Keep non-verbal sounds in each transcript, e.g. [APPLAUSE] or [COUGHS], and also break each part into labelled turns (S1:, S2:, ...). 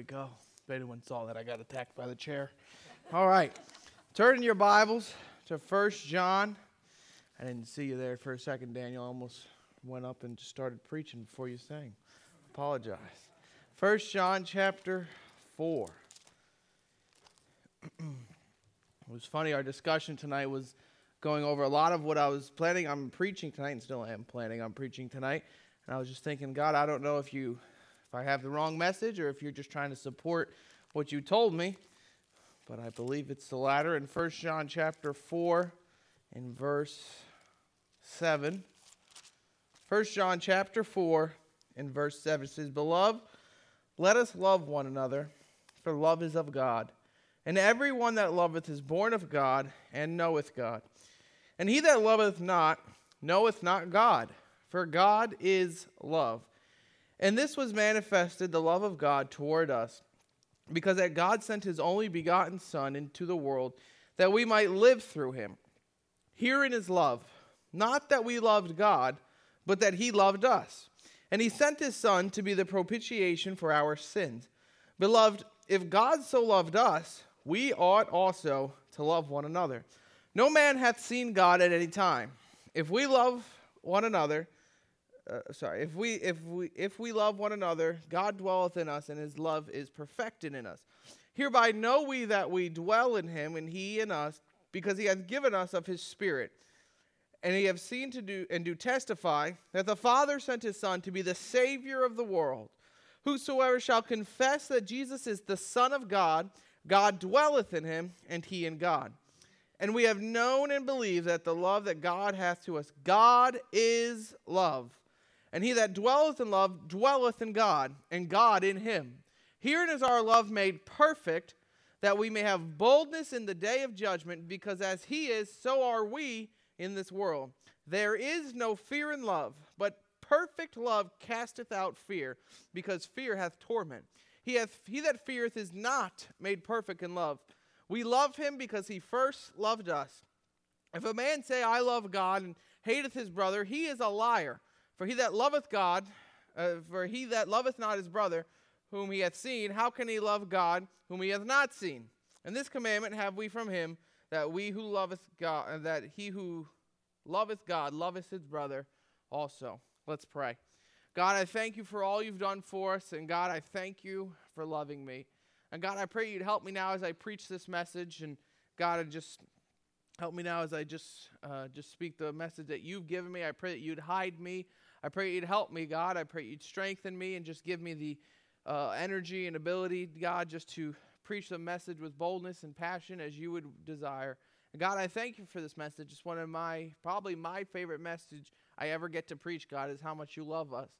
S1: we go. If anyone saw that, I got attacked by the chair. All right. Turn in your Bibles to First John. I didn't see you there for a second, Daniel. I almost went up and started preaching before you sang. Apologize. First John chapter 4. [CLEARS THROAT] it was funny, our discussion tonight was going over a lot of what I was planning on preaching tonight, and still am planning on preaching tonight. And I was just thinking, God, I don't know if you if I have the wrong message or if you're just trying to support what you told me. But I believe it's the latter in 1 John chapter 4 in verse 7. 1 John chapter 4 in verse 7 says, Beloved, let us love one another, for love is of God. And every one that loveth is born of God and knoweth God. And he that loveth not knoweth not God, for God is love. And this was manifested, the love of God toward us, because that God sent his only begotten Son into the world that we might live through him. Herein is love, not that we loved God, but that he loved us. And he sent his Son to be the propitiation for our sins. Beloved, if God so loved us, we ought also to love one another. No man hath seen God at any time. If we love one another, uh, sorry, if we if we if we love one another, God dwelleth in us, and His love is perfected in us. Hereby know we that we dwell in Him, and He in us, because He hath given us of His Spirit. And He have seen to do and do testify that the Father sent His Son to be the Savior of the world. Whosoever shall confess that Jesus is the Son of God, God dwelleth in Him, and He in God. And we have known and believed that the love that God hath to us, God is love. And he that dwelleth in love dwelleth in God, and God in him. Herein is our love made perfect, that we may have boldness in the day of judgment, because as he is, so are we in this world. There is no fear in love, but perfect love casteth out fear, because fear hath torment. He, hath, he that feareth is not made perfect in love. We love him because he first loved us. If a man say, I love God, and hateth his brother, he is a liar. For he that loveth God, uh, for he that loveth not his brother, whom he hath seen, how can he love God, whom he hath not seen? And this commandment have we from him, that we who loveth God, uh, that he who loveth God loveth his brother also. Let's pray. God, I thank you for all you've done for us, and God, I thank you for loving me. And God, I pray you'd help me now as I preach this message, and God, just help me now as I just uh, just speak the message that you've given me. I pray that you'd hide me I pray you'd help me, God. I pray you'd strengthen me and just give me the uh, energy and ability, God, just to preach the message with boldness and passion as you would desire. And God, I thank you for this message. It's one of my, probably my favorite message I ever get to preach, God, is how much you love us.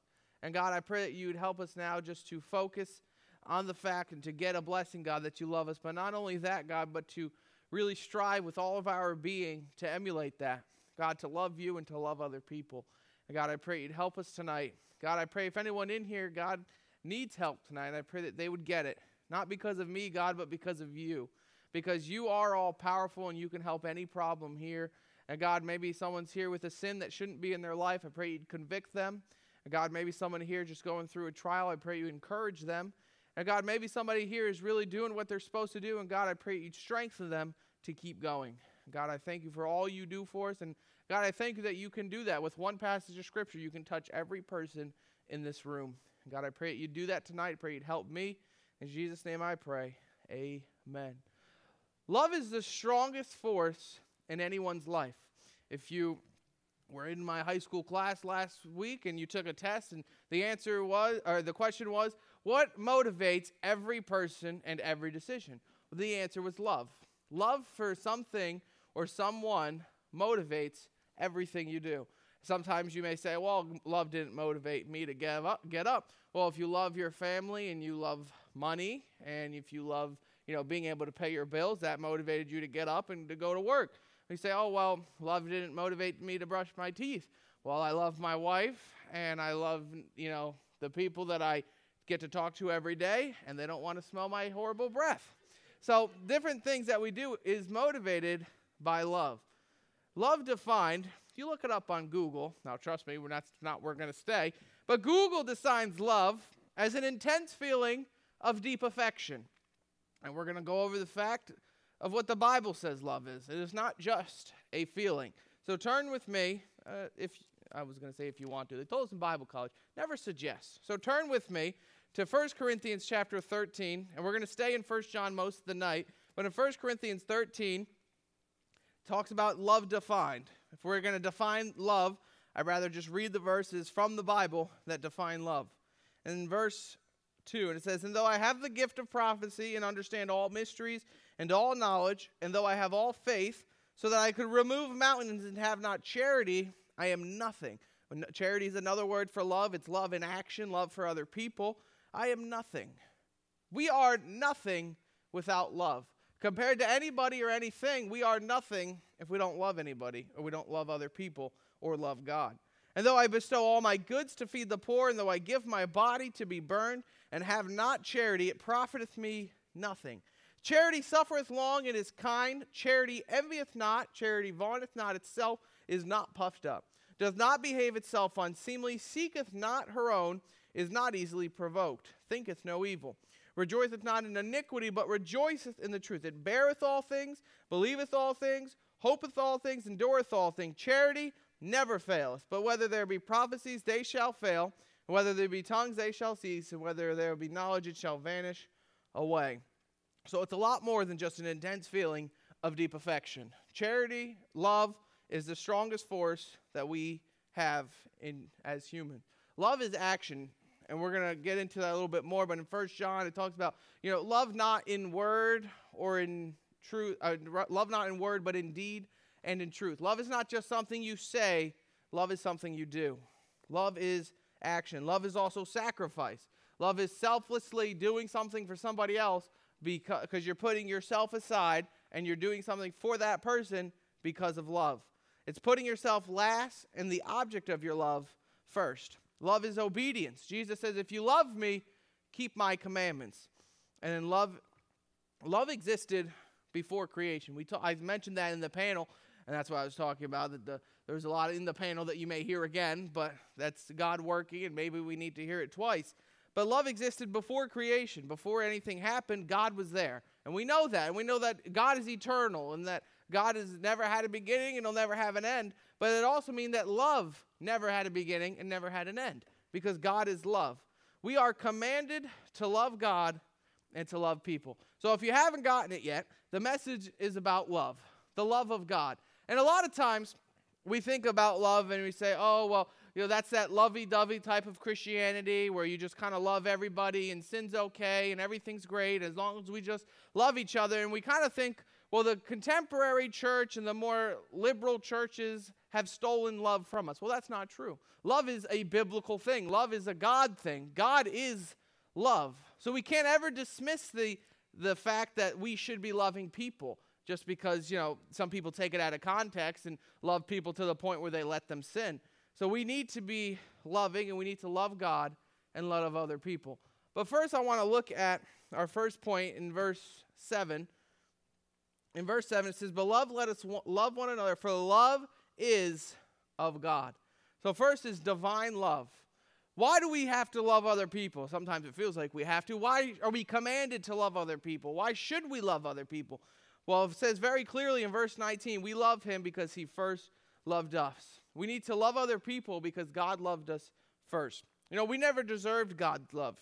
S1: And God, I pray that you'd help us now just to focus on the fact and to get a blessing, God, that you love us. But not only that, God, but to really strive with all of our being to emulate that. God, to love you and to love other people. God, I pray you'd help us tonight. God, I pray if anyone in here, God, needs help tonight, I pray that they would get it. Not because of me, God, but because of you. Because you are all powerful and you can help any problem here. And God, maybe someone's here with a sin that shouldn't be in their life. I pray you'd convict them. And God, maybe someone here just going through a trial. I pray you encourage them. And God, maybe somebody here is really doing what they're supposed to do. And God, I pray you'd strengthen them to keep going. God, I thank you for all you do for us. And God, I thank you that you can do that. With one passage of Scripture, you can touch every person in this room. God, I pray that you do that tonight. I pray you'd help me. In Jesus' name I pray. Amen. Love is the strongest force in anyone's life. If you were in my high school class last week and you took a test and the answer was or the question was what motivates every person and every decision well, the answer was love love for something or someone motivates everything you do. Sometimes you may say, well, love didn't motivate me to get up, get up. Well, if you love your family and you love money and if you love, you know, being able to pay your bills, that motivated you to get up and to go to work. You say, oh, well, love didn't motivate me to brush my teeth. Well, I love my wife and I love, you know, the people that I get to talk to every day and they don't want to smell my horrible breath. So, different things that we do is motivated by love. Love defined, if you look it up on Google, now trust me, we're not, not we're going to stay, but Google defines love as an intense feeling of deep affection. And we're going to go over the fact of what the Bible says love is. It is not just a feeling. So turn with me, uh, if I was going to say if you want to. They told us in Bible college, never suggest. So turn with me to 1 Corinthians chapter 13, and we're going to stay in 1 John most of the night. But in 1 Corinthians 13, talks about love defined. If we're going to define love, I'd rather just read the verses from the Bible that define love. In verse 2, and it says, And though I have the gift of prophecy and understand all mysteries and all knowledge, and though I have all faith, so that I could remove mountains and have not charity, I am nothing. Charity is another word for love. It's love in action, love for other people. I am nothing. We are nothing without love. Compared to anybody or anything, we are nothing if we don't love anybody or we don't love other people or love God. And though I bestow all my goods to feed the poor, and though I give my body to be burned, and have not charity, it profiteth me nothing. Charity suffereth long and is kind. Charity envieth not. Charity vaunteth not itself, is not puffed up, doth not behave itself unseemly, seeketh not her own, is not easily provoked, thinketh no evil, rejoiceth not in iniquity, but rejoiceth in the truth. It beareth all things, believeth all things, hopeth all things, endureth all things. Charity never faileth. But whether there be prophecies, they shall fail. And whether there be tongues, they shall cease. And whether there be knowledge, it shall vanish away. So it's a lot more than just an intense feeling of deep affection. Charity, love, is the strongest force that we have in as human. Love is action, and we're going to get into that a little bit more. But in First John, it talks about you know love not in word or in truth, uh, love not in word, but in deed and in truth. Love is not just something you say, love is something you do. Love is action. Love is also sacrifice. Love is selflessly doing something for somebody else because you're putting yourself aside and you're doing something for that person because of love. It's putting yourself last and the object of your love first. Love is obedience. Jesus says, If you love me, keep my commandments. And then love, love existed before creation. We ta- I mentioned that in the panel and that's what I was talking about. That the, there's a lot in the panel that you may hear again, but that's God working, and maybe we need to hear it twice. But love existed before creation, before anything happened. God was there, and we know that, and we know that God is eternal, and that God has never had a beginning and He'll never have an end. But it also means that love never had a beginning and never had an end, because God is love. We are commanded to love God and to love people. So if you haven't gotten it yet, the message is about love, the love of God. And a lot of times we think about love and we say, oh, well, you know, that's that lovey dovey type of Christianity where you just kind of love everybody and sin's okay and everything's great as long as we just love each other. And we kind of think, well, the contemporary church and the more liberal churches have stolen love from us. Well, that's not true. Love is a biblical thing, love is a God thing. God is love. So we can't ever dismiss the, the fact that we should be loving people just because, you know, some people take it out of context and love people to the point where they let them sin. So we need to be loving and we need to love God and love other people. But first, I want to look at our first point in verse 7. In verse 7, it says, Beloved, let us love one another, for love is of God. So, first is divine love. Why do we have to love other people? Sometimes it feels like we have to. Why are we commanded to love other people? Why should we love other people? Well, it says very clearly in verse 19, we love him because he first loved us. We need to love other people because God loved us first. You know, we never deserved God's love.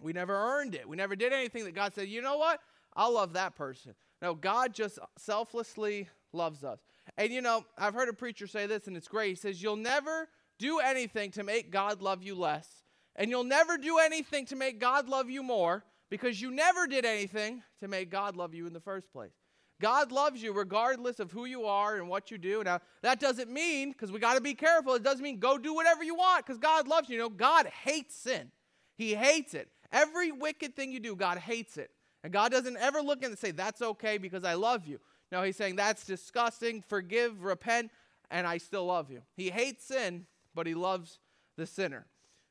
S1: We never earned it. We never did anything that God said, you know what? I'll love that person. No, God just selflessly loves us. And you know, I've heard a preacher say this, and it's great. He says, You'll never do anything to make God love you less, and you'll never do anything to make God love you more because you never did anything to make God love you in the first place. God loves you regardless of who you are and what you do. Now, that doesn't mean, because we got to be careful, it doesn't mean go do whatever you want because God loves you. You know, God hates sin, He hates it. Every wicked thing you do, God hates it. And God doesn't ever look and say, that's okay because I love you. No, He's saying, that's disgusting, forgive, repent, and I still love you. He hates sin, but He loves the sinner.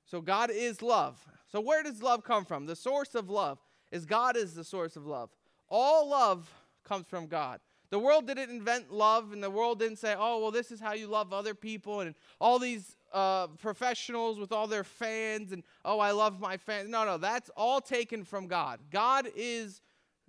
S1: So God is love. So where does love come from? The source of love is God is the source of love. All love comes from God. The world didn't invent love, and the world didn't say, oh, well, this is how you love other people, and all these uh, professionals with all their fans, and oh, I love my fans. No, no, that's all taken from God. God is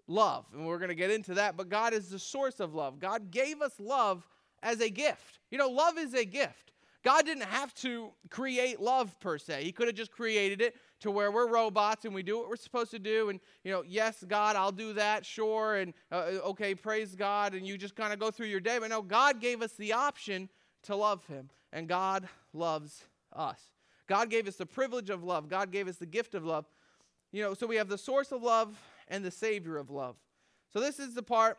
S1: love, and we're going to get into that, but God is the source of love. God gave us love as a gift. You know, love is a gift. God didn't have to create love per se. He could have just created it to where we're robots and we do what we're supposed to do. And, you know, yes, God, I'll do that, sure. And, uh, okay, praise God. And you just kind of go through your day. But no, God gave us the option to love Him. And God loves us. God gave us the privilege of love. God gave us the gift of love. You know, so we have the source of love and the Savior of love. So this is the part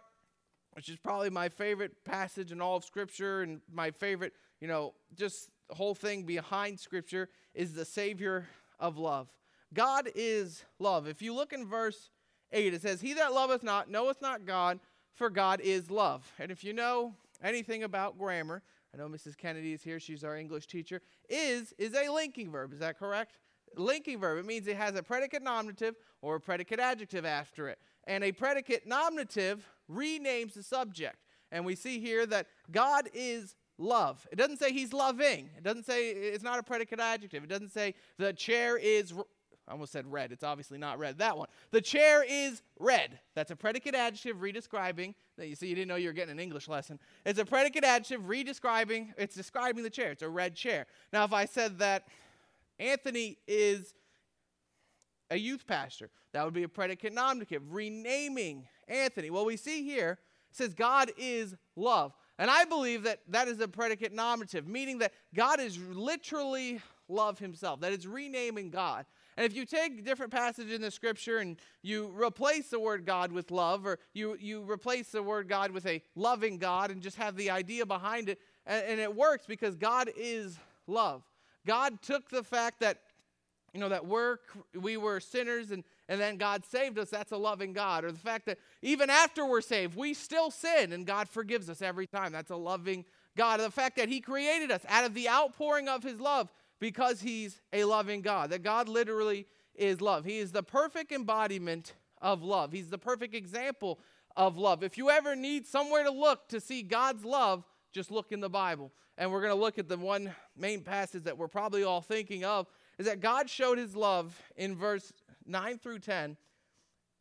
S1: which is probably my favorite passage in all of Scripture and my favorite, you know, just whole thing behind Scripture is the Savior of love. God is love. If you look in verse 8, it says, He that loveth not knoweth not God, for God is love. And if you know anything about grammar, I know Mrs. Kennedy is here, she's our English teacher, is is a linking verb. Is that correct? Linking verb. It means it has a predicate nominative or a predicate adjective after it. And a predicate nominative renames the subject. And we see here that God is love. It doesn't say he's loving. It doesn't say it's not a predicate adjective. It doesn't say the chair is I almost said red. It's obviously not red. That one. The chair is red. That's a predicate adjective redescribing. That You see, you didn't know you were getting an English lesson. It's a predicate adjective redescribing. It's describing the chair. It's a red chair. Now, if I said that Anthony is a youth pastor, that would be a predicate nominative, renaming Anthony. Well, we see here says God is love. And I believe that that is a predicate nominative, meaning that God is literally love himself, that it's renaming God. And if you take different passages in the scripture and you replace the word God with love, or you, you replace the word God with a loving God and just have the idea behind it, and, and it works because God is love. God took the fact that you know that we're we were sinners and and then God saved us, that's a loving God. Or the fact that even after we're saved, we still sin and God forgives us every time. That's a loving God. Or the fact that He created us out of the outpouring of His love, because he's a loving God. That God literally is love. He is the perfect embodiment of love. He's the perfect example of love. If you ever need somewhere to look to see God's love, just look in the Bible. And we're going to look at the one main passage that we're probably all thinking of is that God showed his love in verse 9 through 10.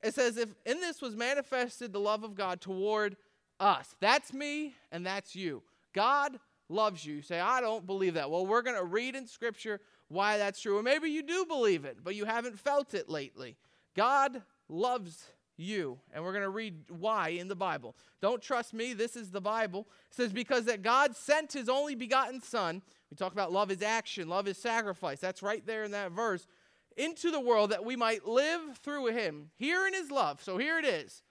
S1: It says, If in this was manifested the love of God toward us, that's me and that's you. God loves you. You say, I don't believe that. Well, we're going to read in Scripture why that's true. Or maybe you do believe it, but you haven't felt it lately. God loves you. And we're going to read why in the Bible. Don't trust me, this is the Bible. It says, Because that God sent his only begotten Son. We talk about love is action, love is sacrifice. That's right there in that verse. Into the world that we might live through him. Here in his love. So here it is.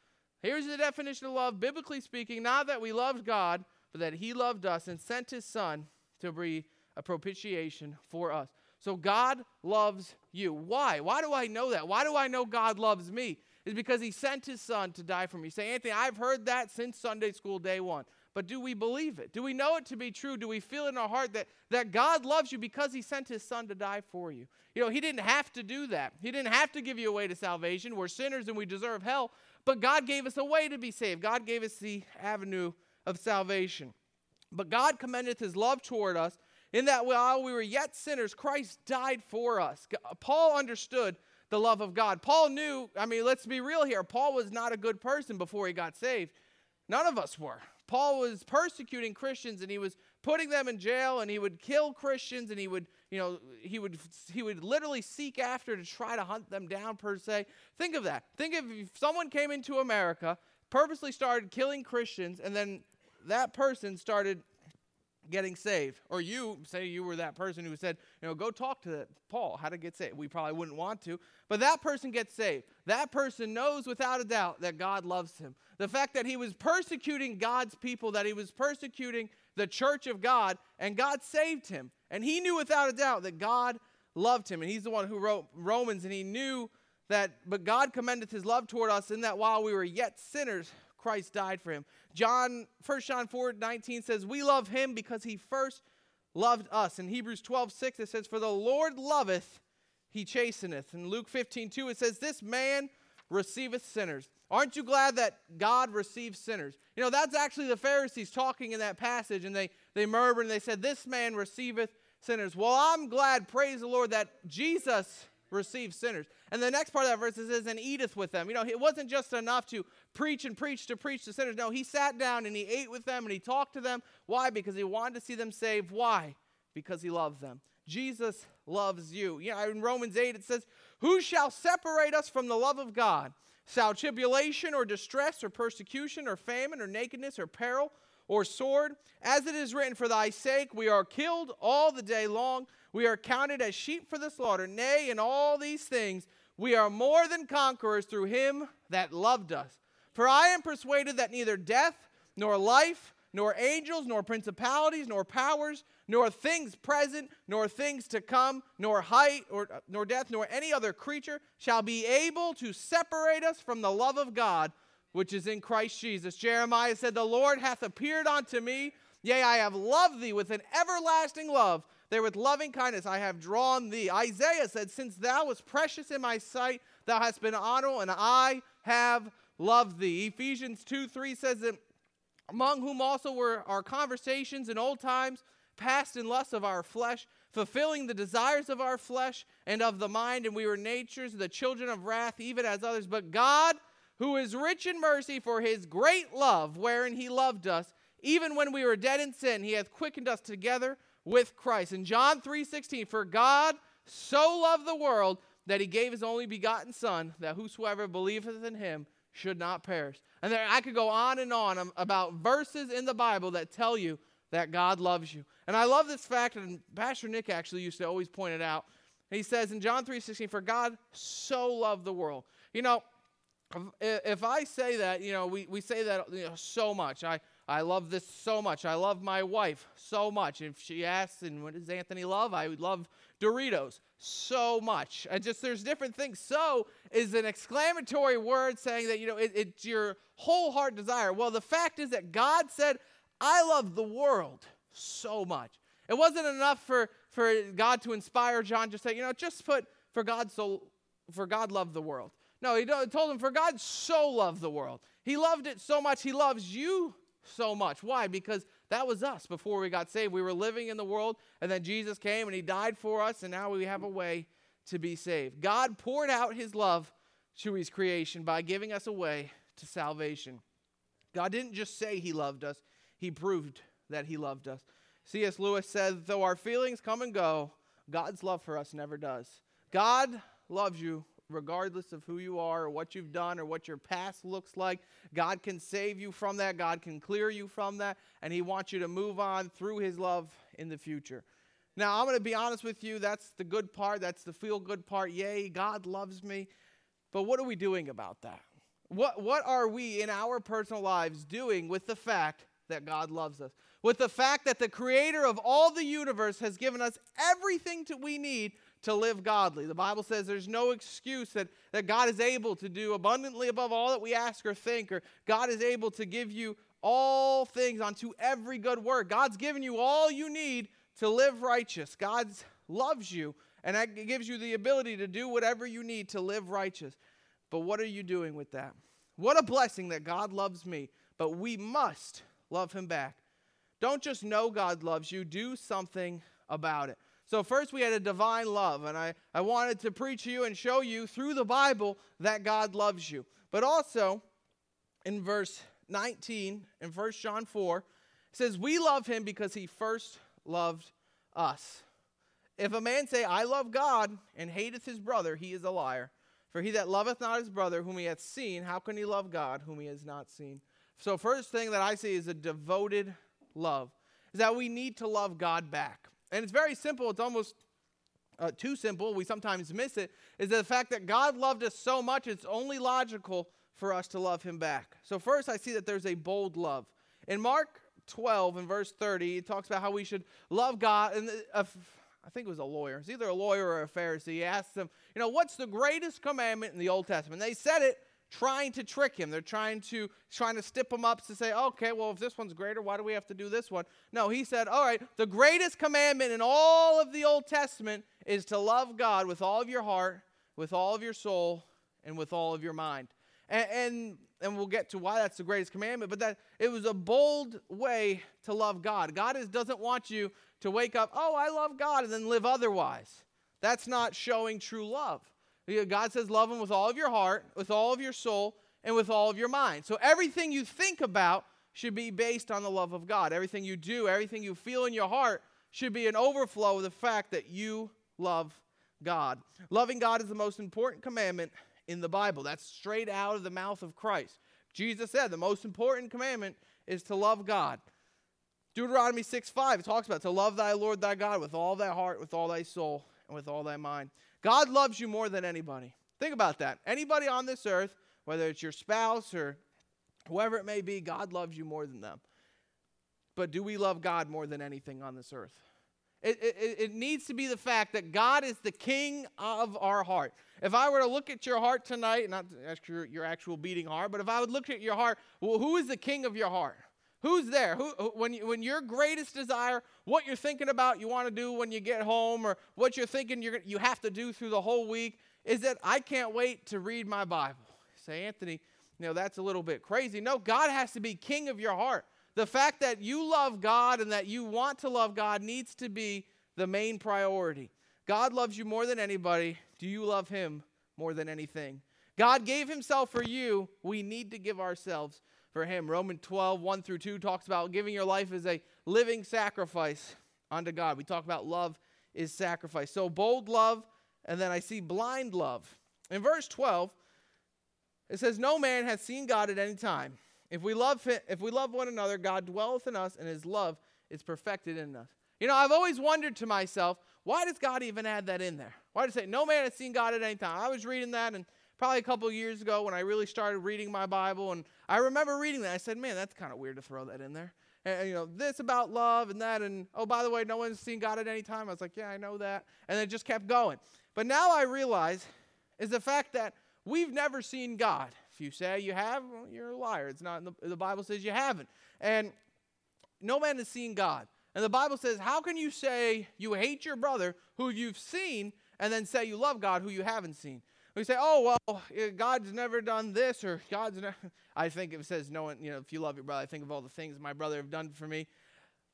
S1: Here's the definition of love, biblically speaking. Not that we loved God, but that he loved us and sent his son to be a propitiation for us. So God loves you. Why? Why do I know that? Why do I know God loves me? Is because he sent his son to die for me. say, Anthony, I've heard that since Sunday school day one. But do we believe it? Do we know it to be true? Do we feel in our heart that, that God loves you because he sent his son to die for you? You know, he didn't have to do that. He didn't have to give you a way to salvation. We're sinners and we deserve hell. But God gave us a way to be saved. God gave us the avenue of salvation. But God commendeth his love toward us in that while we were yet sinners, Christ died for us. Uh, Paul understood the love of God. Paul knew, I mean, let's be real here. Paul was not a good person before he got saved. None of us were. Paul was persecuting Christians and he was putting them in jail and he would kill Christians and he would, you know, he would he would literally seek after to try to hunt them down per se. Think of that. Think of if someone came into America, purposely started killing Christians and then that person started getting saved, or you say you were that person who said, you know, go talk to Paul how to get saved. We probably wouldn't want to, but that person gets saved. That person knows without a doubt that God loves him. The fact that he was persecuting God's people, that he was persecuting the church of God, and God saved him. And he knew without a doubt that God loved him. And he's the one who wrote Romans, and he knew that, but God commendeth his love toward us in that while we were yet sinners, Christ died for him. John, 1 John 4 19 says, We love him because he first loved us. In Hebrews 12 6, it says, For the Lord loveth, he chasteneth. In Luke 15 2, it says, This man receiveth sinners. Aren't you glad that God receives sinners? You know, that's actually the Pharisees talking in that passage, and they, they murmured and they said, This man receiveth sinners. Well, I'm glad, praise the Lord, that Jesus receives sinners. And the next part of that verse says, and eateth with them. You know, it wasn't just enough to preach and preach to preach to sinners. No, he sat down and he ate with them and he talked to them. Why? Because he wanted to see them saved. Why? Because he loved them. Jesus loves you. You know, in Romans 8 it says, Who shall separate us from the love of God? Shall tribulation or distress or persecution or famine or nakedness or peril or sword? As it is written, For thy sake we are killed all the day long. We are counted as sheep for the slaughter. Nay, in all these things we are more than conquerors through him that loved us. For I am persuaded that neither death, nor life, nor angels, nor principalities, nor powers, nor things present, nor things to come, nor height, or, uh, nor depth, nor any other creature shall be able to separate us from the love of God which is in Christ Jesus. Jeremiah said, The Lord hath appeared unto me. Yea, I have loved thee with an everlasting love. There with loving kindness I have drawn thee. Isaiah said, Since thou wast precious in my sight, thou hast been honorable, and I have loved thee. Ephesians 2 3 says that among whom also were our conversations in old times, past in lust of our flesh, fulfilling the desires of our flesh and of the mind, and we were natures, the children of wrath, even as others. But God, who is rich in mercy for his great love, wherein he loved us, even when we were dead in sin, he hath quickened us together with Christ. In John 3:16, for God so loved the world that he gave his only begotten Son, that whosoever believeth in him should not perish. And there, I could go on and on about verses in the Bible that tell you that God loves you. And I love this fact, and Pastor Nick actually used to always point it out. He says in John 3:16, for God so loved the world. You know, if I say that, you know, we, we say that you know, so much. I, I love this so much. I love my wife so much. If she asks, and what does Anthony love? I would love Doritos so much. And just there's different things. So is an exclamatory word saying that, you know, it, it's your whole heart desire. Well, the fact is that God said, I love the world so much. It wasn't enough for, for God to inspire John to say, you know, just put for God so for God loved the world. No, he told him, For God so loved the world. He loved it so much, he loves you so much. Why? Because that was us before we got saved. We were living in the world, and then Jesus came and he died for us, and now we have a way to be saved. God poured out his love to his creation by giving us a way to salvation. God didn't just say he loved us, he proved that he loved us. C.S. Lewis said, Though our feelings come and go, God's love for us never does. God loves you regardless of who you are or what you've done or what your past looks like. God can save you from that. God can clear you from that. And He wants you to move on through His love in the future. Now, I'm going to be honest with you. That's the good part. That's the feel good part. Yay, God loves me. But what are we doing about that? What, what are we in our personal lives doing with the fact that God loves us? With the fact that the creator of all the universe has given us everything that we need to live godly. The Bible says there's no excuse that, that God is able to do abundantly above all that we ask or think, or God is able to give you all things unto every good work. God's given you all you need to live righteous. God loves you, and that gives you the ability to do whatever you need to live righteous. But what are you doing with that? What a blessing that God loves me, but we must love him back. Don't just know God loves you, do something about it. So, first we had a divine love, and I, I wanted to preach you and show you through the Bible that God loves you. But also, in verse 19 in 1 John 4, it says, We love him because he first loved us. If a man say, I love God, and hateth his brother, he is a liar. For he that loveth not his brother whom he hath seen, how can he love God whom he has not seen? So, first thing that I see is a devoted love, is that we need to love God back. And it's very simple. It's almost uh, too simple. We sometimes miss it. Is the fact that God loved us so much, it's only logical for us to love him back. So, first, I see that there's a bold love. In Mark 12 and verse 30, it talks about how we should love God. And uh, I think it was a lawyer. It's either a lawyer or a Pharisee. He asked them, you know, what's the greatest commandment in the Old Testament? They said it trying to trick him. They're trying to trying to stip him up to say, okay, well, if this one's greater, why do we have to do this one? No, he said, all right, the greatest commandment in all of the Old Testament is to love God with all of your heart, with all of your soul, and with all of your mind. And, and, and we'll get to why that's the greatest commandment, but that it was a bold way to love God. God is, doesn't want you to wake up, oh, I love God, and then live otherwise. That's not showing true love. God says, love Him with all of your heart, with all of your soul, and with all of your mind. So everything you think about should be based on the love of God. Everything you do, everything you feel in your heart should be an overflow of the fact that you love God. Loving God is the most important commandment in the Bible. That's straight out of the mouth of Christ. Jesus said the most important commandment is to love God. Deuteronomy 6 5 talks about to love thy Lord thy God with all thy heart, with all thy soul, and with all thy mind. God loves you more than anybody. Think about that. Anybody on this earth, whether it's your spouse or whoever it may be, God loves you more than them. But do we love God more than anything on this earth? It, it, it, needs to be the fact that God is the king of our heart. If I were to look at your heart tonight, not your, your actual beating heart, but if I would look at your heart, well, who is the king of your heart? Who's there? Who, when, you, when your greatest desire, what you're thinking about, you want to do when you get home, or what you're thinking you're, you have to do through the whole week, is that I can't wait to read my Bible. Say, Anthony, you know, that's a little bit crazy. No, God has to be king of your heart. The fact that you love God and that you want to love God needs to be the main priority. God loves you more than anybody. Do you love him more than anything? God gave himself for you. We need to give ourselves for him. Romans 12, 1 through 2 talks about giving your life as a living sacrifice unto God. We talk about love is sacrifice. So bold love, and then I see blind love. In verse 12, it says, No man hath seen God at any time. If we love if we love one another, God dwelleth in us, and his love is perfected in us. You know, I've always wondered to myself, why does God even add that in there? Why does it say, no man has seen God at any time? I was reading that and probably a couple years ago when I really started reading my Bible, and I remember reading that. I said, man, that's kind of weird to throw that in there. And, you know, this about love and that, and oh, by the way, no one's seen God at any time. I was like, yeah, I know that. And it just kept going. But now I realize is the fact that we've never seen God. If you say you have, well, you're a liar. It's not the, the Bible says you haven't. And no man has seen God. And the Bible says, how can you say you hate your brother who you've seen and then say you love God who you haven't seen? We say, oh, well, God's never done this or God's never. [LAUGHS] I think it says, no one, you know, if you love your brother, I think of all the things my brother have done for me.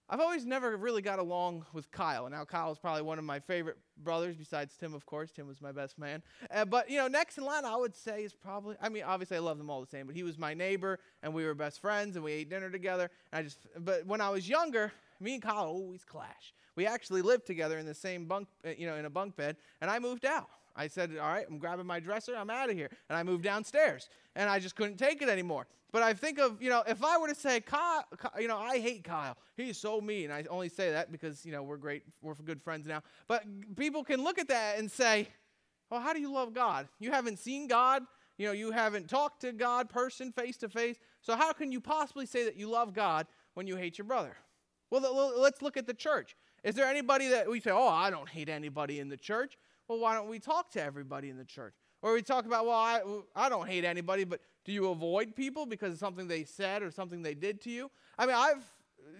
S1: I've always never really got along with Kyle. and Now, Kyle is probably one of my favorite brothers, besides Tim, of course. Tim was my best man. Uh, but, you know, next in line, I would say is probably, I mean, obviously I love them all the same, but he was my neighbor, and we were best friends, and we ate dinner together. And I just, but when I was younger, me and Kyle always clash. We actually lived together in the same bunk, uh, you know, in a bunk bed, and I moved out. I said, All right, I'm grabbing my dresser, I'm out of here. And I moved downstairs, and I just couldn't take it anymore. But I think of, you know, if I were to say, Kyle, you know, I hate Kyle. He's so mean. I only say that because, you know, we're great, we're good friends now. But people can look at that and say, well, how do you love God? You haven't seen God. You know, you haven't talked to God person face to face. So how can you possibly say that you love God when you hate your brother? Well, let's look at the church. Is there anybody that we say, oh, I don't hate anybody in the church? Well, why don't we talk to everybody in the church? Or we talk about, well, I, I don't hate anybody, but do you avoid people because of something they said or something they did to you? I mean, I've,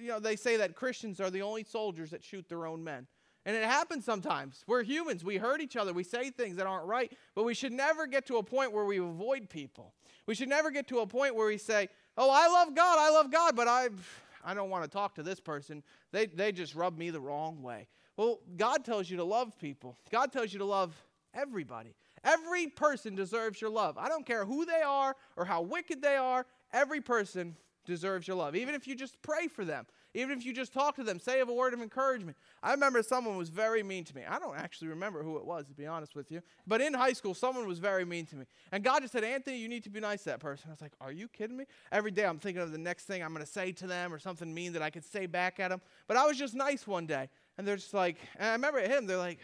S1: you know, they say that Christians are the only soldiers that shoot their own men. And it happens sometimes. We're humans. We hurt each other. We say things that aren't right. But we should never get to a point where we avoid people. We should never get to a point where we say, oh, I love God. I love God, but I, I don't want to talk to this person. They, they just rub me the wrong way. Well, God tells you to love people, God tells you to love everybody. Every person deserves your love. I don't care who they are or how wicked they are, every person deserves your love. Even if you just pray for them, even if you just talk to them, say a word of encouragement. I remember someone was very mean to me. I don't actually remember who it was, to be honest with you. But in high school, someone was very mean to me. And God just said, Anthony, you need to be nice to that person. I was like, Are you kidding me? Every day I'm thinking of the next thing I'm going to say to them or something mean that I could say back at them. But I was just nice one day. And they're just like, and I remember him, they're like,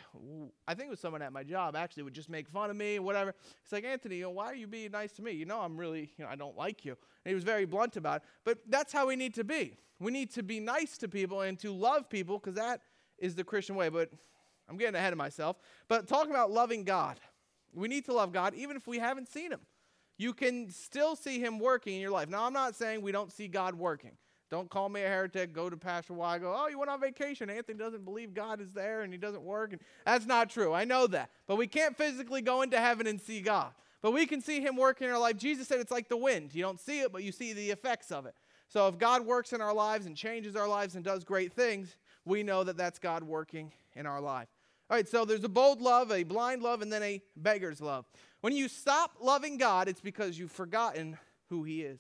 S1: I think it was someone at my job actually would just make fun of me, whatever. He's like, Anthony, you know, why are you being nice to me? You know, I'm really, you know, I don't like you. And he was very blunt about it. But that's how we need to be. We need to be nice to people and to love people because that is the Christian way. But I'm getting ahead of myself. But talking about loving God, we need to love God even if we haven't seen him. You can still see him working in your life. Now, I'm not saying we don't see God working. Don't call me a heretic. Go to Pastor Y. Go, oh, you went on vacation. Anthony doesn't believe God is there and he doesn't work. And that's not true. I know that. But we can't physically go into heaven and see God. But we can see him working in our life. Jesus said it's like the wind. You don't see it, but you see the effects of it. So if God works in our lives and changes our lives and does great things, we know that that's God working in our life. All right, so there's a bold love, a blind love, and then a beggar's love. When you stop loving God, it's because you've forgotten who He is.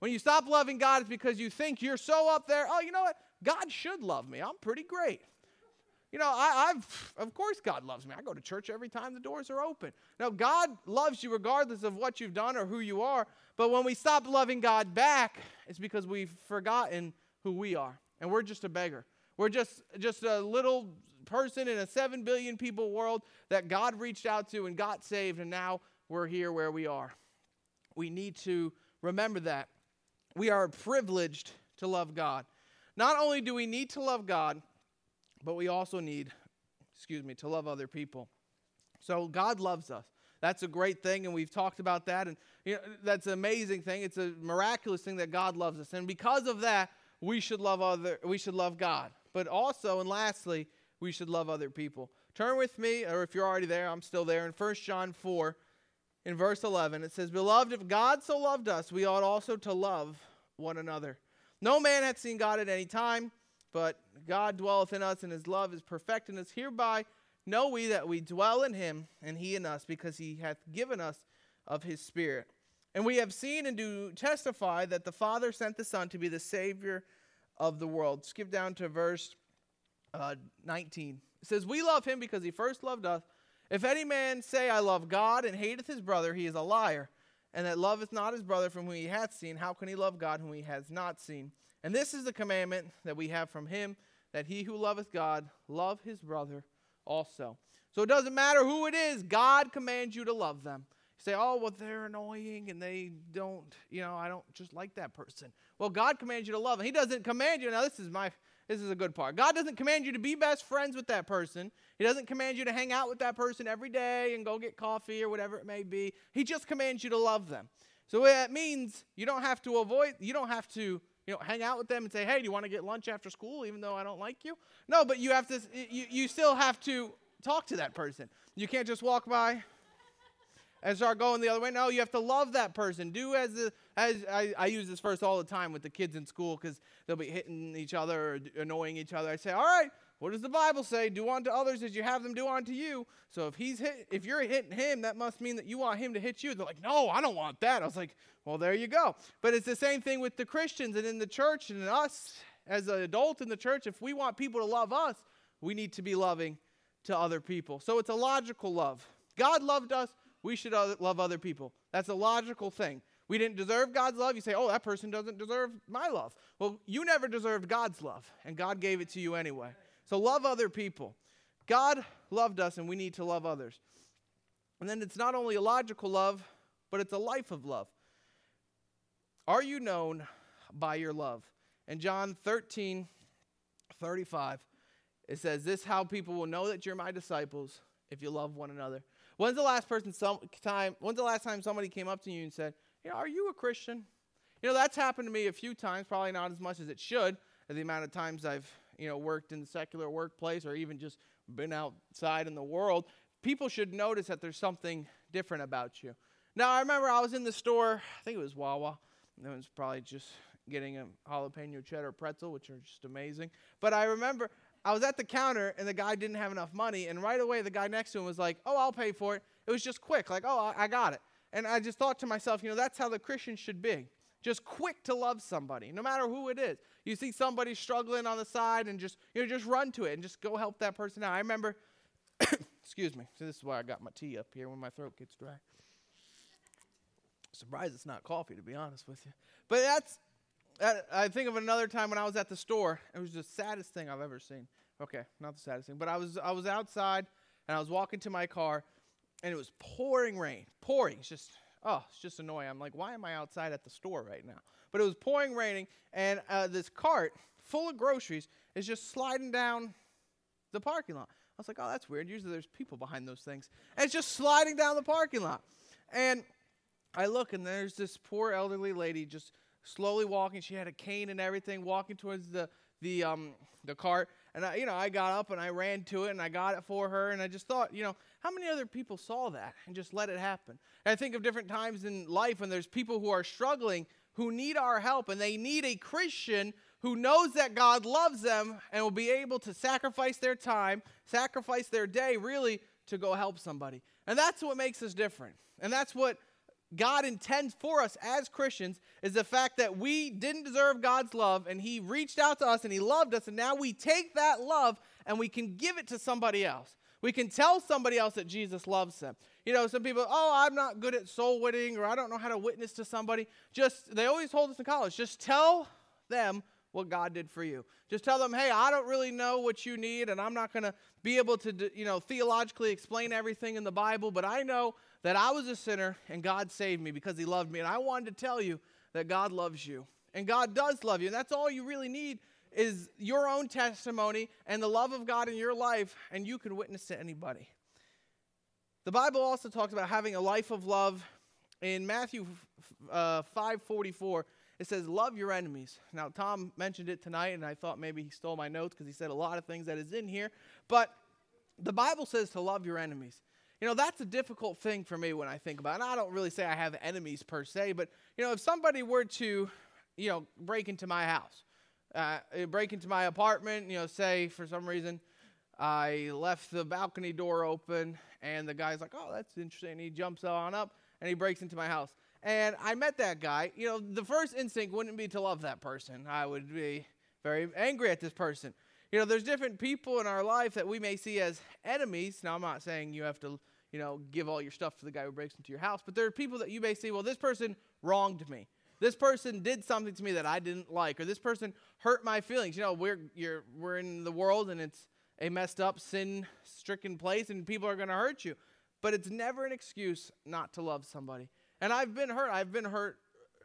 S1: When you stop loving God, it's because you think you're so up there. Oh, you know what? God should love me. I'm pretty great. You know, I, have of course God loves me. I go to church every time the doors are open. Now, God loves you regardless of what you've done or who you are. But when we stop loving God back, it's because we've forgotten who we are, and we're just a beggar. We're just just a little person in a seven billion people world that God reached out to and got saved, and now we're here where we are. We need to remember that we are privileged to love God. Not only do we need to love God, but we also need, excuse me, to love other people. So God loves us. That's a great thing, and we've talked about that, and you know, that's an amazing thing. It's a miraculous thing that God loves us, and because of that, we should love other. We should love God, but also, and lastly, we should love other people. Turn with me, or if you're already there, I'm still there. In 1 John 4, in verse 11, it says, "Beloved, if God so loved us, we ought also to love one another." No man hath seen God at any time, but God dwelleth in us, and his love is perfect in us. Hereby know we that we dwell in him, and he in us, because he hath given us of his Spirit. And we have seen and do testify that the Father sent the Son to be the Savior of the world. Skip down to verse uh, 19. It says, We love him because he first loved us. If any man say, I love God, and hateth his brother, he is a liar and that loveth not his brother from whom he hath seen, how can he love God whom he has not seen? And this is the commandment that we have from him, that he who loveth God love his brother also. So it doesn't matter who it is, God commands you to love them. You say, oh, well, they're annoying and they don't, you know, I don't just like that person. Well, God commands you to love them. He doesn't command you. Now, this is my this is a good part. God doesn't command you to be best friends with that person. He doesn't command you to hang out with that person every day and go get coffee or whatever it may be. He just commands you to love them. So that means you don't have to avoid, you don't have to, you know, hang out with them and say, hey, do you want to get lunch after school even though I don't like you? No, but you have to, you, you still have to talk to that person. You can't just walk by, and start going the other way. No, you have to love that person. Do as the, as I, I use this verse all the time with the kids in school because they'll be hitting each other or annoying each other. I say, all right, what does the Bible say? Do unto others as you have them do unto you. So if he's hit, if you're hitting him, that must mean that you want him to hit you. They're like, no, I don't want that. I was like, well, there you go. But it's the same thing with the Christians and in the church and in us as an adult in the church. If we want people to love us, we need to be loving to other people. So it's a logical love. God loved us we should love other people. That's a logical thing. We didn't deserve God's love. You say, oh, that person doesn't deserve my love. Well, you never deserved God's love, and God gave it to you anyway. So love other people. God loved us, and we need to love others. And then it's not only a logical love, but it's a life of love. Are you known by your love? In John 13, 35, it says, This how people will know that you're my disciples if you love one another. When's the last person some time when's the last time somebody came up to you and said, you know, are you a Christian? You know, that's happened to me a few times, probably not as much as it should, the amount of times I've, you know, worked in the secular workplace or even just been outside in the world. People should notice that there's something different about you. Now, I remember I was in the store, I think it was Wawa. It was probably just getting a jalapeno cheddar pretzel, which are just amazing. But I remember I was at the counter and the guy didn't have enough money, and right away the guy next to him was like, "Oh, I'll pay for it." It was just quick, like, "Oh, I got it." And I just thought to myself, you know, that's how the Christian should be. Just quick to love somebody, no matter who it is. You see somebody struggling on the side, and just you know, just run to it and just go help that person out. I remember, [COUGHS] excuse me. So this is why I got my tea up here when my throat gets dry. Surprised it's not coffee, to be honest with you. But that's I think of another time when I was at the store. It was the saddest thing I've ever seen. Okay, not the saddest thing, but I was I was outside and I was walking to my car, and it was pouring rain, pouring. It's just oh, it's just annoying. I'm like, why am I outside at the store right now? But it was pouring, raining, and uh, this cart full of groceries is just sliding down the parking lot. I was like, oh, that's weird. Usually there's people behind those things, and it's just sliding down the parking lot. And I look, and there's this poor elderly lady just slowly walking. She had a cane and everything, walking towards the the um the cart. And I, you know, I got up and I ran to it and I got it for her. And I just thought, you know, how many other people saw that and just let it happen? And I think of different times in life when there's people who are struggling who need our help and they need a Christian who knows that God loves them and will be able to sacrifice their time, sacrifice their day, really, to go help somebody. And that's what makes us different. And that's what God intends for us as Christians is the fact that we didn't deserve God's love and He reached out to us and He loved us, and now we take that love and we can give it to somebody else. We can tell somebody else that Jesus loves them. You know, some people, oh, I'm not good at soul winning or I don't know how to witness to somebody. Just, they always told us in college, just tell them what God did for you. Just tell them, hey, I don't really know what you need, and I'm not going to be able to, you know, theologically explain everything in the Bible, but I know that I was a sinner and God saved me because He loved me. And I wanted to tell you that God loves you. And God does love you. And that's all you really need is your own testimony and the love of God in your life, and you can witness to anybody. The Bible also talks about having a life of love. In Matthew uh, 5:44, it says, "Love your enemies." Now, Tom mentioned it tonight, and I thought maybe he stole my notes because he said a lot of things that is in here. But the Bible says to love your enemies. You know, that's a difficult thing for me when I think about it. And I don't really say I have enemies per se, but, you know, if somebody were to, you know, break into my house, uh, break into my apartment, you know, say for some reason I left the balcony door open and the guy's like, oh, that's interesting. He jumps on up and he breaks into my house. And I met that guy. You know, the first instinct wouldn't be to love that person. I would be very angry at this person. You know, there's different people in our life that we may see as enemies. Now, I'm not saying you have to, you know, give all your stuff to the guy who breaks into your house, but there are people that you may see, well, this person wronged me. This person did something to me that I didn't like, or this person hurt my feelings. You know, we're, we're in the world and it's a messed up, sin stricken place, and people are going to hurt you. But it's never an excuse not to love somebody. And I've been hurt. I've been hurt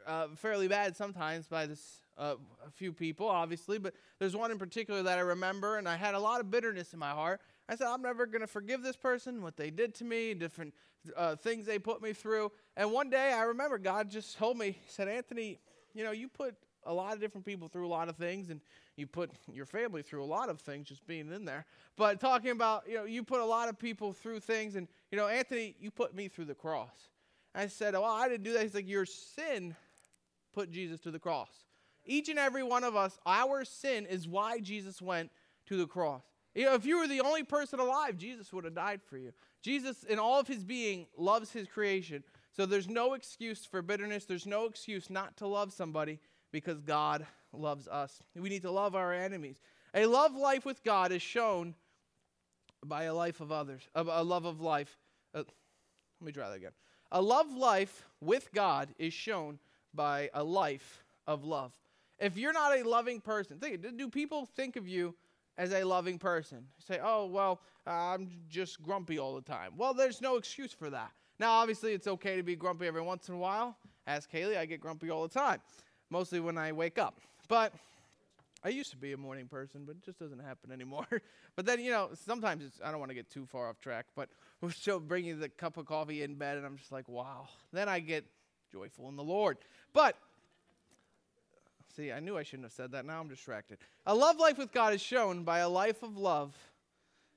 S1: uh, fairly bad sometimes by this uh, a few people, obviously, but there's one in particular that I remember, and I had a lot of bitterness in my heart. I said, I'm never going to forgive this person, what they did to me, different uh, things they put me through. And one day I remember God just told me, He said, Anthony, you know, you put a lot of different people through a lot of things, and you put your family through a lot of things just being in there. But talking about, you know, you put a lot of people through things, and, you know, Anthony, you put me through the cross. I said, Well, I didn't do that. He's like, Your sin put Jesus to the cross. Each and every one of us, our sin is why Jesus went to the cross. If you were the only person alive, Jesus would have died for you. Jesus, in all of his being, loves his creation. So there's no excuse for bitterness. There's no excuse not to love somebody because God loves us. We need to love our enemies. A love life with God is shown by a life of others, a, love of life. Uh, let me try that again. A love life with God is shown by a life of love. If you're not a loving person, think, do people think of you as a loving person? Say, oh, well, I'm just grumpy all the time. Well, there's no excuse for that. Now, obviously, it's okay to be grumpy every once in a while. Ask Kaylee, I get grumpy all the time, mostly when I wake up. But I used to be a morning person, but it just doesn't happen anymore. [LAUGHS] but then, you know, sometimes it's, I don't want to get too far off track, but [LAUGHS] we'll still you the cup of coffee in bed, and I'm just like, wow. Then I get joyful in the Lord. But, see, I knew I shouldn't have said that. Now I'm distracted. A love life with God is shown by a life of love.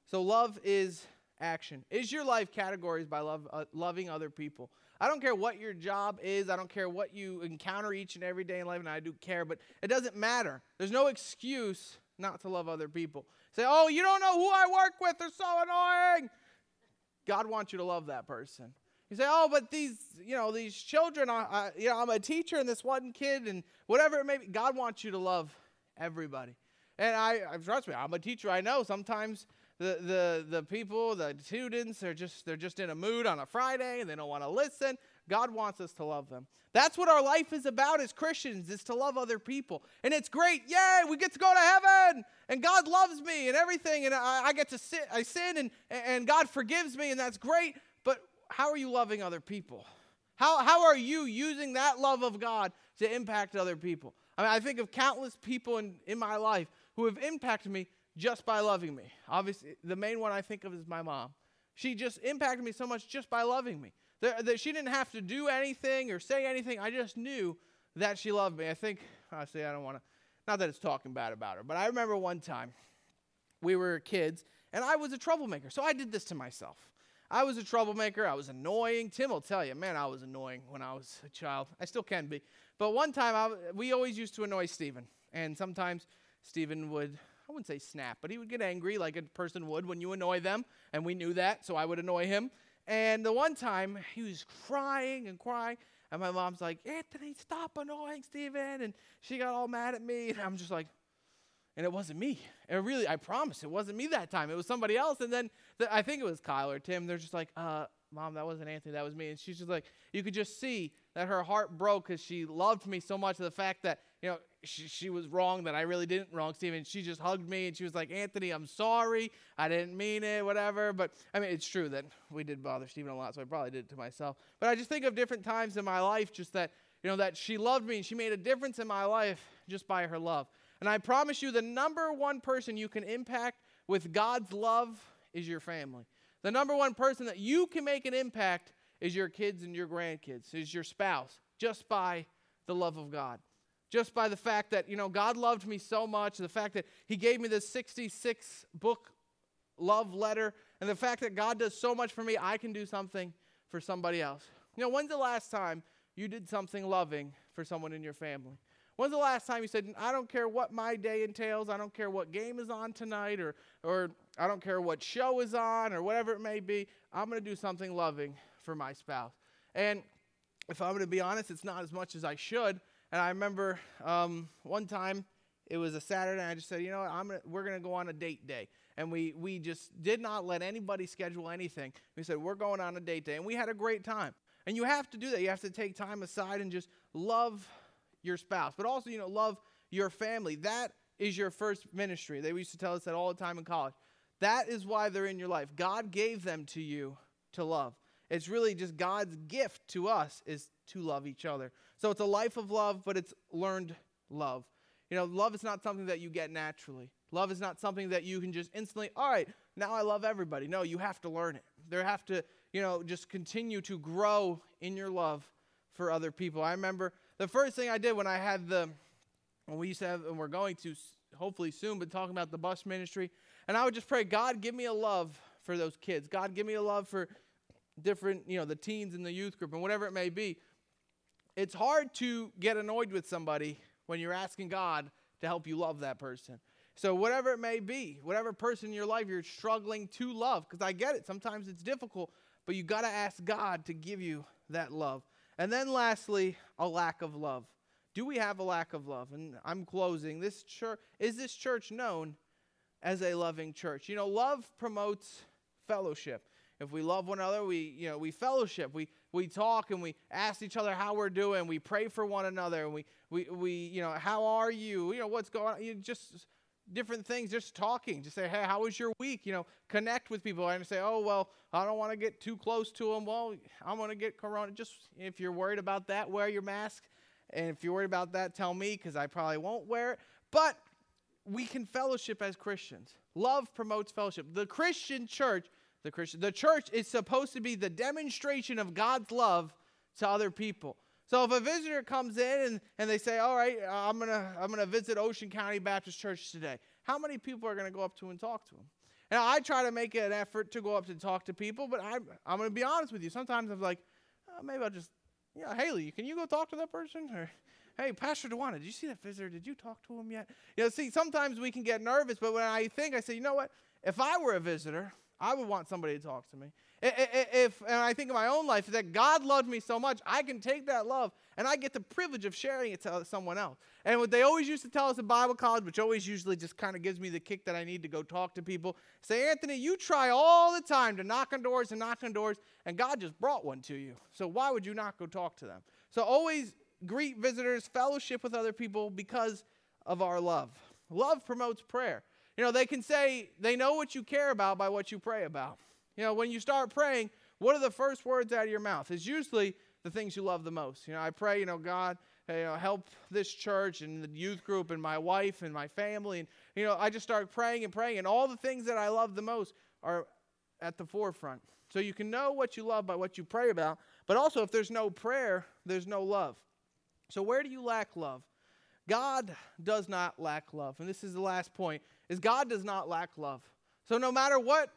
S1: So, love is action. Is your life categorized by love, uh, loving other people? I don't care what your job is. I don't care what you encounter each and every day in life, and I do care, but it doesn't matter. There's no excuse not to love other people. Say, oh, you don't know who I work with. They're so annoying. God wants you to love that person. You say, oh, but these, you know, these children, are, uh, you know, I'm a teacher and this one kid and whatever it may be. God wants you to love everybody. And I, I trust me, I'm a teacher. I know sometimes the, the, the people, the students, are just, they're just in a mood on a Friday and they don't want to listen. God wants us to love them. That's what our life is about as Christians, is to love other people. And it's great. Yay, we get to go to heaven. And God loves me and everything. And I, I get to sin, I sin and, and God forgives me, and that's great. How are you loving other people? How, how are you using that love of God to impact other people? I mean, I think of countless people in, in my life who have impacted me just by loving me. Obviously, the main one I think of is my mom. She just impacted me so much just by loving me. That she didn't have to do anything or say anything. I just knew that she loved me. I think, honestly, I don't want to, not that it's talking bad about her, but I remember one time we were kids and I was a troublemaker. So I did this to myself. I was a troublemaker. I was annoying. Tim will tell you, man, I was annoying when I was a child. I still can be. But one time, I, we always used to annoy Stephen. And sometimes Stephen would, I wouldn't say snap, but he would get angry like a person would when you annoy them. And we knew that, so I would annoy him. And the one time, he was crying and crying. And my mom's like, Anthony, stop annoying Stephen. And she got all mad at me. And I'm just like, and it wasn't me. It really, I promise, it wasn't me that time. It was somebody else. And then the, I think it was Kyle or Tim. They're just like, uh, Mom, that wasn't Anthony, that was me. And she's just like, you could just see that her heart broke because she loved me so much. The fact that, you know, she, she was wrong, that I really didn't wrong Stephen. She just hugged me and she was like, Anthony, I'm sorry. I didn't mean it, whatever. But I mean, it's true that we did bother Stephen a lot, so I probably did it to myself. But I just think of different times in my life just that, you know, that she loved me and she made a difference in my life just by her love. And I promise you, the number one person you can impact with God's love is your family. The number one person that you can make an impact is your kids and your grandkids, is your spouse, just by the love of God. Just by the fact that, you know, God loved me so much, the fact that He gave me this 66 book love letter, and the fact that God does so much for me, I can do something for somebody else. You know, when's the last time you did something loving for someone in your family? When's the last time you said, I don't care what my day entails, I don't care what game is on tonight, or, or I don't care what show is on, or whatever it may be, I'm going to do something loving for my spouse. And if I'm going to be honest, it's not as much as I should. And I remember um, one time it was a Saturday, and I just said, you know what, I'm gonna, we're going to go on a date day. And we, we just did not let anybody schedule anything. We said, we're going on a date day. And we had a great time. And you have to do that. You have to take time aside and just love your spouse, but also, you know, love your family. That is your first ministry. They used to tell us that all the time in college. That is why they're in your life. God gave them to you to love. It's really just God's gift to us is to love each other. So it's a life of love, but it's learned love. You know, love is not something that you get naturally. Love is not something that you can just instantly, all right, now I love everybody. No, you have to learn it. There have to, you know, just continue to grow in your love for other people. I remember the first thing I did when I had the, when we used to have, and we're going to hopefully soon, but talking about the bus ministry, and I would just pray, God, give me a love for those kids. God, give me a love for different, you know, the teens in the youth group and whatever it may be. It's hard to get annoyed with somebody when you're asking God to help you love that person. So, whatever it may be, whatever person in your life you're struggling to love, because I get it, sometimes it's difficult, but you got to ask God to give you that love. And then lastly, a lack of love. Do we have a lack of love? And I'm closing. This church is this church known as a loving church? You know, love promotes fellowship. If we love one another, we you know we fellowship. We we talk and we ask each other how we're doing. We pray for one another. And we we we you know how are you? You know what's going on. You just different things, just talking, just say, hey, how was your week? You know, connect with people and say, oh, well, I don't want to get too close to them. Well, I'm going to get corona. Just if you're worried about that, wear your mask. And if you're worried about that, tell me because I probably won't wear it. But we can fellowship as Christians. Love promotes fellowship. The Christian church, the Christian, the church is supposed to be the demonstration of God's love to other people. So if a visitor comes in and, and they say, all right, uh, I'm going to I'm gonna visit Ocean County Baptist Church today, how many people are going to go up to and talk to them? And I try to make an effort to go up to talk to people, but I'm, I'm going to be honest with you. Sometimes I'm like, oh, maybe I'll just, yeah, Haley, can you go talk to that person? Or, hey, Pastor Dewana, did you see that visitor? Did you talk to him yet? You know, see, sometimes we can get nervous, but when I think, I say, you know what? If I were a visitor, I would want somebody to talk to me. If, and I think of my own life, that God loved me so much, I can take that love and I get the privilege of sharing it to someone else. And what they always used to tell us in Bible college, which always usually just kind of gives me the kick that I need to go talk to people, say, Anthony, you try all the time to knock on doors and knock on doors, and God just brought one to you. So why would you not go talk to them? So always greet visitors, fellowship with other people because of our love. Love promotes prayer. You know, they can say they know what you care about by what you pray about. You know, when you start praying, what are the first words out of your mouth? It's usually the things you love the most. You know, I pray, you know, God, you know, help this church and the youth group and my wife and my family. And, you know, I just start praying and praying, and all the things that I love the most are at the forefront. So you can know what you love by what you pray about, but also if there's no prayer, there's no love. So, where do you lack love? God does not lack love. And this is the last point is God does not lack love. So no matter what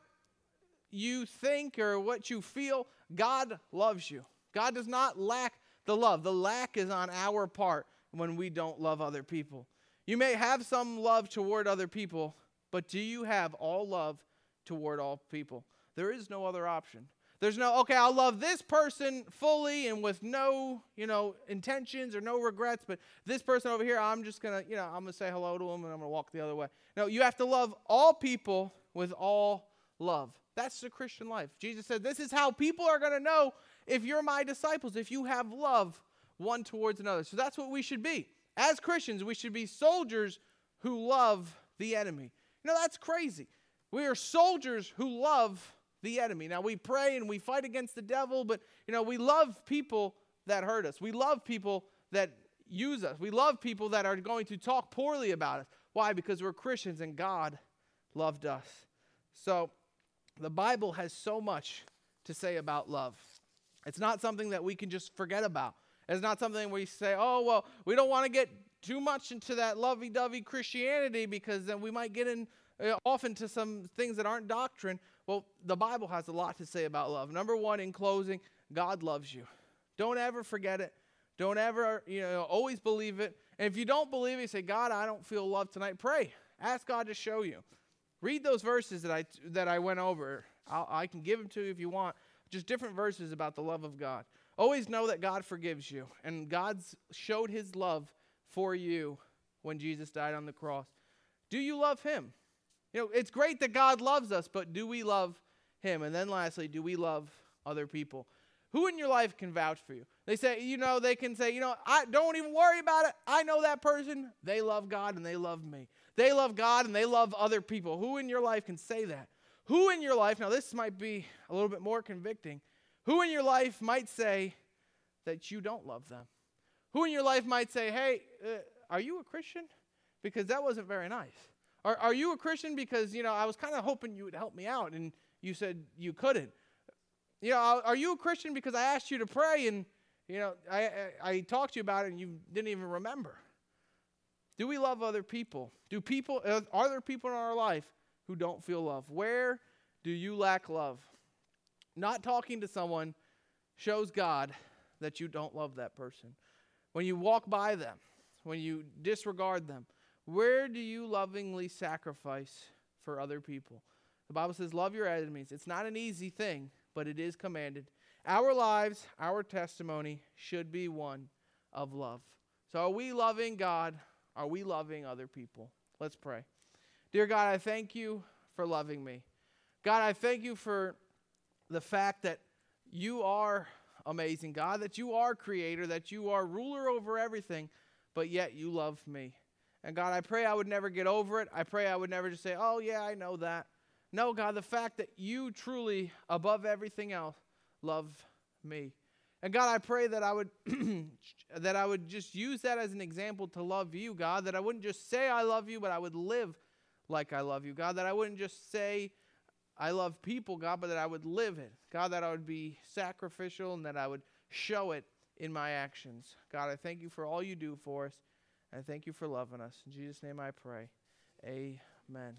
S1: you think or what you feel, God loves you. God does not lack the love. The lack is on our part when we don't love other people. You may have some love toward other people, but do you have all love toward all people? There is no other option. There's no, okay, I'll love this person fully and with no, you know, intentions or no regrets, but this person over here, I'm just going to, you know, I'm going to say hello to him and I'm going to walk the other way. No, you have to love all people with all love. That's the Christian life. Jesus said, This is how people are going to know if you're my disciples, if you have love one towards another. So that's what we should be. As Christians, we should be soldiers who love the enemy. You know, that's crazy. We are soldiers who love the enemy. Now we pray and we fight against the devil, but you know, we love people that hurt us. We love people that use us. We love people that are going to talk poorly about us. Why? Because we're Christians and God loved us. So the Bible has so much to say about love. It's not something that we can just forget about. It's not something we say, oh, well, we don't want to get too much into that lovey dovey Christianity because then we might get in uh, off into some things that aren't doctrine. Well, the Bible has a lot to say about love. Number one, in closing, God loves you. Don't ever forget it. Don't ever, you know, always believe it. And if you don't believe it, say, God, I don't feel love tonight. Pray. Ask God to show you. Read those verses that I that I went over. I'll, I can give them to you if you want. Just different verses about the love of God. Always know that God forgives you, and God's showed His love for you when Jesus died on the cross. Do you love Him? You know, it's great that God loves us, but do we love Him? And then lastly, do we love other people? Who in your life can vouch for you? They say, you know, they can say, you know, I don't even worry about it. I know that person. They love God and they love me. They love God and they love other people. Who in your life can say that? Who in your life, now this might be a little bit more convicting, who in your life might say that you don't love them? Who in your life might say, hey, uh, are you a Christian? Because that wasn't very nice. Are, are you a Christian? Because, you know, I was kind of hoping you would help me out and you said you couldn't. You know, are you a Christian because I asked you to pray and, you know, I, I, I talked to you about it and you didn't even remember? Do we love other people? Do people, uh, are there people in our life who don't feel love? Where do you lack love? Not talking to someone shows God that you don't love that person. When you walk by them, when you disregard them, where do you lovingly sacrifice for other people? The Bible says, Love your enemies. It's not an easy thing, but it is commanded. Our lives, our testimony should be one of love. So, are we loving God? Are we loving other people? Let's pray. Dear God, I thank you for loving me. God, I thank you for the fact that you are amazing, God, that you are creator, that you are ruler over everything, but yet you love me. And God, I pray I would never get over it. I pray I would never just say, oh, yeah, I know that. No, God, the fact that you truly, above everything else, love me. And God, I pray that I would [CLEARS THROAT] that I would just use that as an example to love you, God, that I wouldn't just say I love you, but I would live like I love you, God, that I wouldn't just say I love people, God, but that I would live it. God, that I would be sacrificial and that I would show it in my actions. God, I thank you for all you do for us. I thank you for loving us. In Jesus' name I pray. Amen.